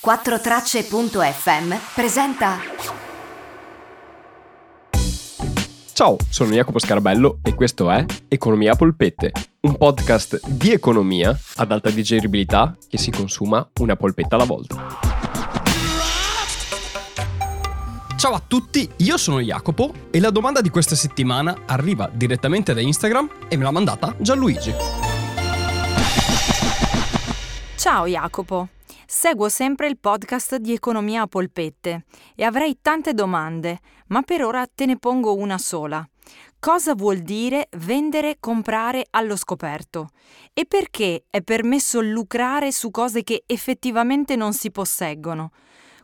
4tracce.fm presenta Ciao, sono Jacopo Scarabello e questo è Economia Polpette, un podcast di economia ad alta digeribilità che si consuma una polpetta alla volta. Ciao a tutti, io sono Jacopo e la domanda di questa settimana arriva direttamente da Instagram e me l'ha mandata Gianluigi. Ciao Jacopo, seguo sempre il podcast di Economia a Polpette e avrei tante domande, ma per ora te ne pongo una sola. Cosa vuol dire vendere comprare allo scoperto? E perché è permesso lucrare su cose che effettivamente non si posseggono?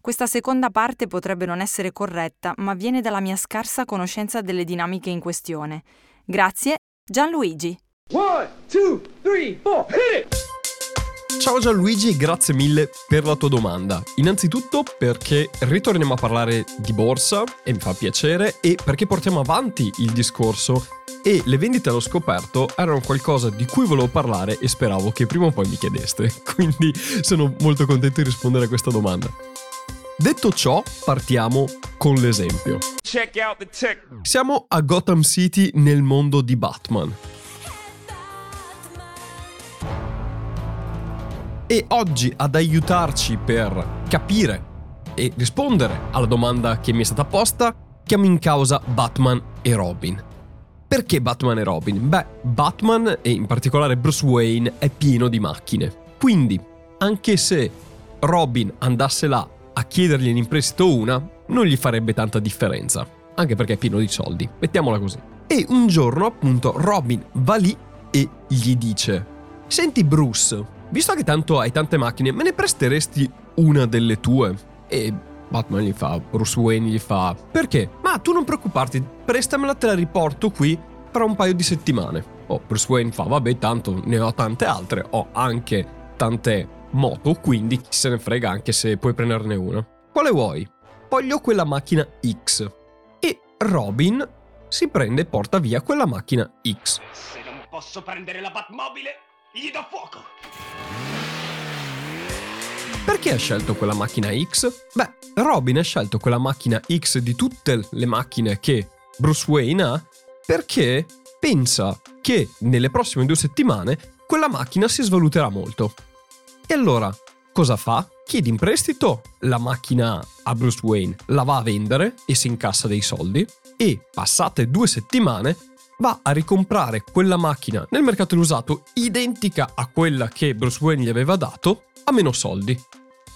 Questa seconda parte potrebbe non essere corretta, ma viene dalla mia scarsa conoscenza delle dinamiche in questione. Grazie, Gianluigi. One, two, three, four, hit it! Ciao Gianluigi e grazie mille per la tua domanda. Innanzitutto perché ritorniamo a parlare di borsa e mi fa piacere e perché portiamo avanti il discorso e le vendite allo scoperto erano qualcosa di cui volevo parlare e speravo che prima o poi mi chiedeste. Quindi sono molto contento di rispondere a questa domanda. Detto ciò, partiamo con l'esempio. Siamo a Gotham City nel mondo di Batman. E oggi ad aiutarci per capire e rispondere alla domanda che mi è stata posta, chiamo in causa Batman e Robin. Perché Batman e Robin? Beh, Batman e in particolare Bruce Wayne è pieno di macchine. Quindi, anche se Robin andasse là a chiedergli in prestito una, non gli farebbe tanta differenza. Anche perché è pieno di soldi, mettiamola così. E un giorno, appunto, Robin va lì e gli dice: Senti, Bruce, visto che tanto hai tante macchine, me ne presteresti una delle tue? E Batman gli fa, Bruce Wayne gli fa: Perché? Ma tu non preoccuparti, prestamela, te la riporto qui fra un paio di settimane. Oh, Bruce Wayne fa: Vabbè, tanto ne ho tante altre, ho anche tante moto, quindi chi se ne frega anche se puoi prenderne una. Quale vuoi? Voglio quella macchina X. E Robin si prende e porta via quella macchina X. Se non posso prendere la Batmobile, gli do fuoco. Perché ha scelto quella macchina X? Beh, Robin ha scelto quella macchina X di tutte le macchine che Bruce Wayne ha perché pensa che nelle prossime due settimane quella macchina si svaluterà molto. E allora, cosa fa? Chiede in prestito la macchina a Bruce Wayne, la va a vendere e si incassa dei soldi e, passate due settimane, va a ricomprare quella macchina nel mercato usato identica a quella che Bruce Wayne gli aveva dato a meno soldi.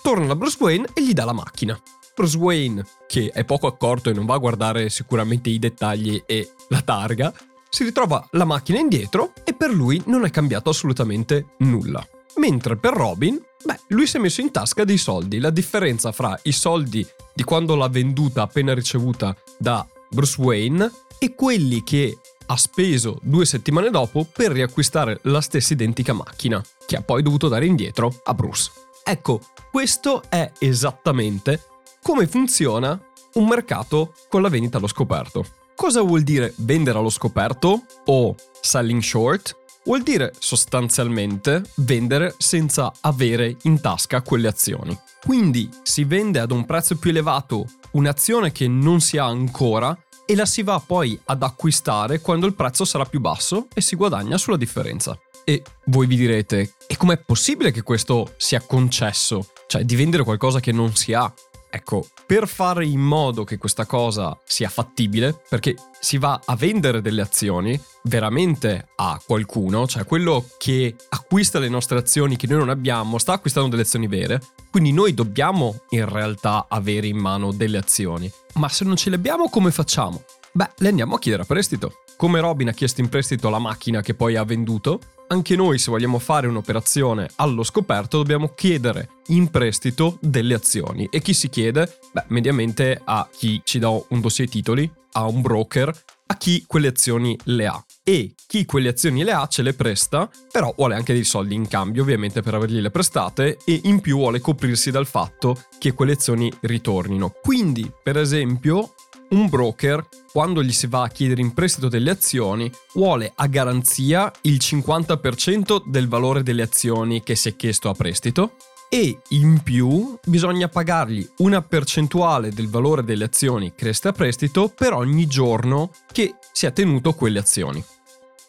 Torna da Bruce Wayne e gli dà la macchina. Bruce Wayne, che è poco accorto e non va a guardare sicuramente i dettagli e la targa, si ritrova la macchina indietro e per lui non è cambiato assolutamente nulla. Mentre per Robin, beh, lui si è messo in tasca dei soldi. La differenza fra i soldi di quando l'ha venduta appena ricevuta da Bruce Wayne e quelli che ha speso due settimane dopo per riacquistare la stessa identica macchina, che ha poi dovuto dare indietro a Bruce. Ecco, questo è esattamente come funziona un mercato con la vendita allo scoperto. Cosa vuol dire vendere allo scoperto o selling short? Vuol dire sostanzialmente vendere senza avere in tasca quelle azioni. Quindi si vende ad un prezzo più elevato un'azione che non si ha ancora e la si va poi ad acquistare quando il prezzo sarà più basso e si guadagna sulla differenza. E voi vi direte, e com'è possibile che questo sia concesso? Cioè di vendere qualcosa che non si ha? Ecco, per fare in modo che questa cosa sia fattibile, perché si va a vendere delle azioni veramente a qualcuno, cioè quello che acquista le nostre azioni che noi non abbiamo, sta acquistando delle azioni vere, quindi noi dobbiamo in realtà avere in mano delle azioni. Ma se non ce le abbiamo, come facciamo? Beh, le andiamo a chiedere a prestito. Come Robin ha chiesto in prestito la macchina che poi ha venduto, anche noi se vogliamo fare un'operazione allo scoperto dobbiamo chiedere in prestito delle azioni. E chi si chiede? Beh, mediamente a chi ci dà un dossier titoli, a un broker, a chi quelle azioni le ha. E chi quelle azioni le ha ce le presta, però vuole anche dei soldi in cambio ovviamente per avergliele prestate e in più vuole coprirsi dal fatto che quelle azioni ritornino. Quindi, per esempio, un broker, quando gli si va a chiedere in prestito delle azioni, vuole a garanzia il 50% del valore delle azioni che si è chiesto a prestito e in più bisogna pagargli una percentuale del valore delle azioni chieste a prestito per ogni giorno che si è tenuto quelle azioni.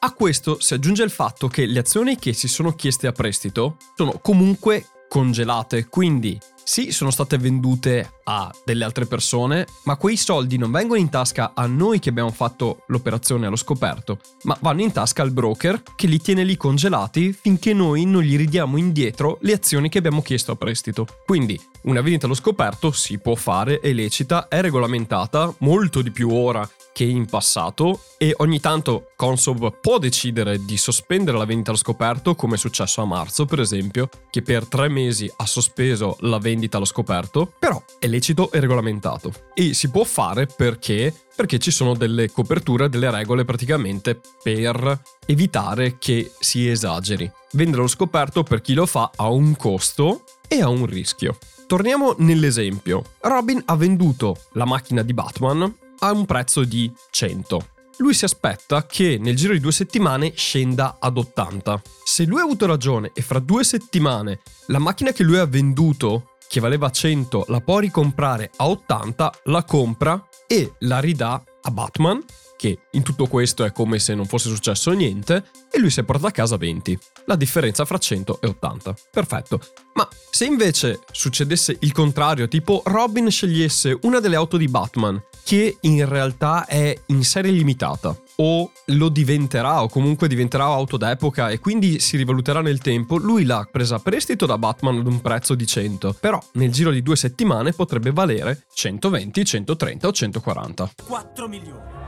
A questo si aggiunge il fatto che le azioni che si sono chieste a prestito sono comunque congelate, quindi sì, sono state vendute a delle altre persone, ma quei soldi non vengono in tasca a noi che abbiamo fatto l'operazione allo scoperto, ma vanno in tasca al broker che li tiene lì congelati finché noi non gli ridiamo indietro le azioni che abbiamo chiesto a prestito. Quindi una vendita allo scoperto si può fare, è lecita, è regolamentata, molto di più ora che in passato e ogni tanto Consob può decidere di sospendere la vendita allo scoperto come è successo a marzo per esempio che per tre mesi ha sospeso la vendita allo scoperto però è lecito e regolamentato e si può fare perché perché ci sono delle coperture, delle regole praticamente per evitare che si esageri. Vendere allo scoperto per chi lo fa ha un costo e ha un rischio. Torniamo nell'esempio. Robin ha venduto la macchina di Batman a un prezzo di 100. Lui si aspetta che nel giro di due settimane scenda ad 80. Se lui ha avuto ragione e fra due settimane la macchina che lui ha venduto, che valeva 100, la può ricomprare a 80, la compra e la ridà a Batman, che in tutto questo è come se non fosse successo niente, e lui si è portato a casa 20. La differenza fra 100 e 80. Perfetto. Ma se invece succedesse il contrario, tipo Robin scegliesse una delle auto di Batman che in realtà è in serie limitata o lo diventerà o comunque diventerà auto d'epoca e quindi si rivaluterà nel tempo, lui l'ha presa a prestito da Batman ad un prezzo di 100, però nel giro di due settimane potrebbe valere 120, 130 o 140. 4 milioni.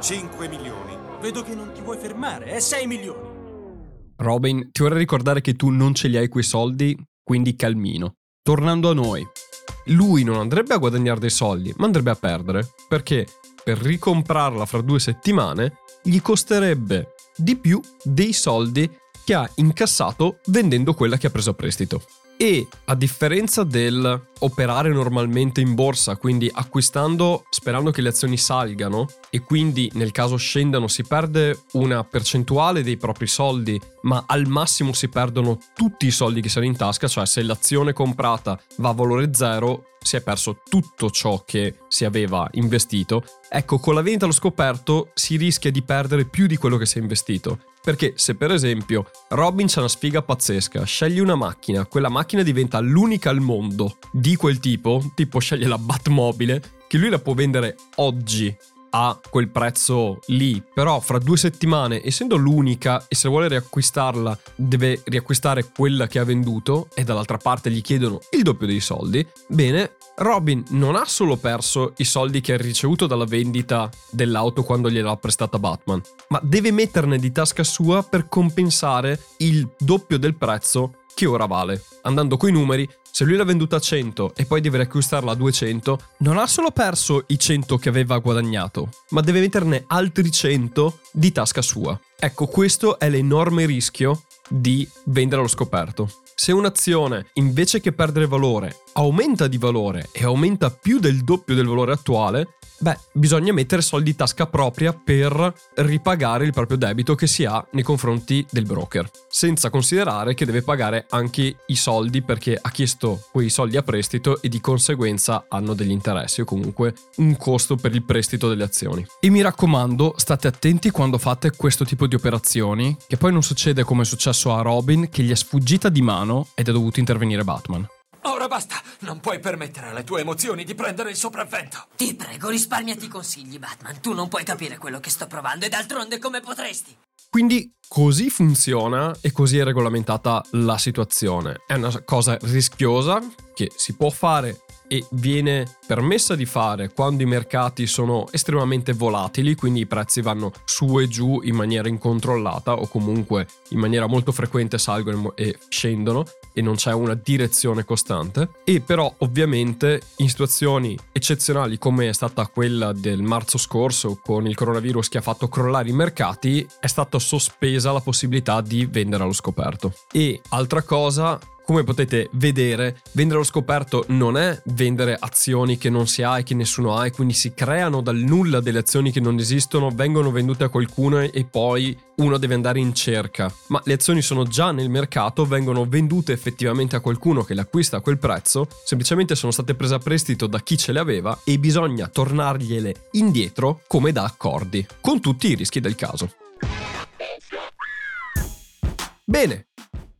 5 milioni. Vedo che non ti vuoi fermare, è 6 milioni. Robin, ti vorrei ricordare che tu non ce li hai quei soldi, quindi calmino. Tornando a noi, lui non andrebbe a guadagnare dei soldi, ma andrebbe a perdere, perché per ricomprarla fra due settimane gli costerebbe di più dei soldi che ha incassato vendendo quella che ha preso a prestito. E a differenza del operare normalmente in borsa, quindi acquistando sperando che le azioni salgano e quindi nel caso scendano si perde una percentuale dei propri soldi, ma al massimo si perdono tutti i soldi che sono in tasca, cioè se l'azione comprata va a valore zero si è perso tutto ciò che si aveva investito. Ecco, con la vendita allo scoperto si rischia di perdere più di quello che si è investito. Perché se per esempio Robin c'ha una sfiga pazzesca, sceglie una macchina, quella macchina diventa l'unica al mondo di quel tipo, tipo sceglie la Batmobile, che lui la può vendere oggi a quel prezzo lì, però fra due settimane, essendo l'unica e se vuole riacquistarla deve riacquistare quella che ha venduto e dall'altra parte gli chiedono il doppio dei soldi, bene, Robin non ha solo perso i soldi che ha ricevuto dalla vendita dell'auto quando gliel'ha prestata Batman, ma deve metterne di tasca sua per compensare il doppio del prezzo che ora vale. Andando coi numeri, se lui l'ha venduta a 100 e poi deve riacquistarla a 200, non ha solo perso i 100 che aveva guadagnato, ma deve metterne altri 100 di tasca sua. Ecco, questo è l'enorme rischio di vendere allo scoperto. Se un'azione, invece che perdere valore, aumenta di valore e aumenta più del doppio del valore attuale, Beh, bisogna mettere soldi in tasca propria per ripagare il proprio debito che si ha nei confronti del broker, senza considerare che deve pagare anche i soldi perché ha chiesto quei soldi a prestito e di conseguenza hanno degli interessi o comunque un costo per il prestito delle azioni. E mi raccomando, state attenti quando fate questo tipo di operazioni, che poi non succede come è successo a Robin che gli è sfuggita di mano ed è dovuto intervenire Batman. Ora basta! Non puoi permettere alle tue emozioni di prendere il sopravvento! Ti prego, risparmiati i consigli, Batman. Tu non puoi capire quello che sto provando e d'altronde come potresti? Quindi così funziona e così è regolamentata la situazione. È una cosa rischiosa che si può fare e viene permessa di fare quando i mercati sono estremamente volatili, quindi i prezzi vanno su e giù in maniera incontrollata o comunque in maniera molto frequente salgono e scendono e non c'è una direzione costante. E però ovviamente in situazioni eccezionali come è stata quella del marzo scorso con il coronavirus che ha fatto crollare i mercati, è stata sospesa la possibilità di vendere allo scoperto. E altra cosa, come potete vedere, vendere allo scoperto non è vendere azioni che non si ha e che nessuno ha e quindi si creano dal nulla delle azioni che non esistono, vengono vendute a qualcuno e poi uno deve andare in cerca. Ma le azioni sono già nel mercato, vengono vendute effettivamente a qualcuno che le acquista a quel prezzo, semplicemente sono state prese a prestito da chi ce le aveva e bisogna tornargliele indietro come da accordi, con tutti i rischi del caso. Bene,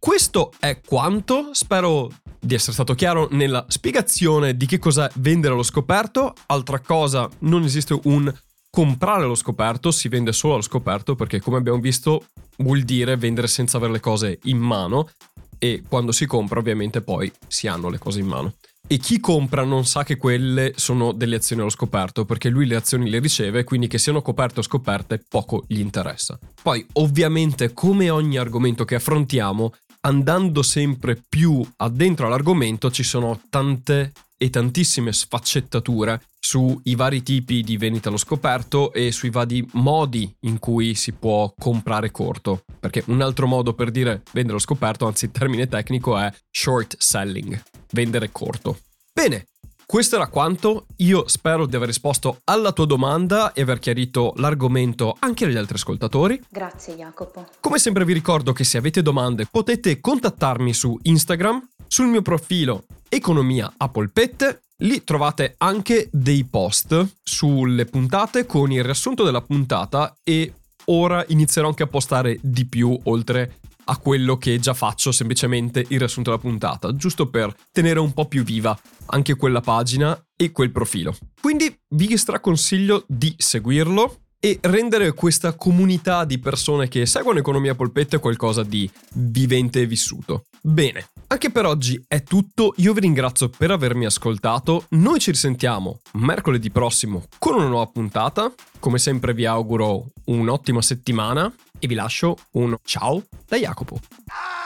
questo è quanto, spero di essere stato chiaro nella spiegazione di che cos'è vendere allo scoperto. Altra cosa, non esiste un comprare allo scoperto, si vende solo allo scoperto perché come abbiamo visto vuol dire vendere senza avere le cose in mano e quando si compra ovviamente poi si hanno le cose in mano. E chi compra non sa che quelle sono delle azioni allo scoperto, perché lui le azioni le riceve, quindi che siano coperte o scoperte poco gli interessa. Poi, ovviamente, come ogni argomento che affrontiamo, andando sempre più addentro all'argomento ci sono tante e tantissime sfaccettature sui vari tipi di vendita allo scoperto e sui vari modi in cui si può comprare corto. Perché un altro modo per dire vendere allo scoperto, anzi il termine tecnico è short selling, vendere corto. Bene, questo era quanto. Io spero di aver risposto alla tua domanda e aver chiarito l'argomento anche agli altri ascoltatori. Grazie Jacopo. Come sempre vi ricordo che se avete domande potete contattarmi su Instagram, sul mio profilo Economia a polpette. Lì trovate anche dei post sulle puntate con il riassunto della puntata e ora inizierò anche a postare di più oltre a quello che già faccio, semplicemente il riassunto della puntata, giusto per tenere un po' più viva anche quella pagina e quel profilo. Quindi vi straconsiglio di seguirlo e rendere questa comunità di persone che seguono Economia Polpette qualcosa di vivente e vissuto. Bene, anche per oggi è tutto, io vi ringrazio per avermi ascoltato, noi ci risentiamo mercoledì prossimo con una nuova puntata, come sempre vi auguro un'ottima settimana e vi lascio un ciao da Jacopo. Ah!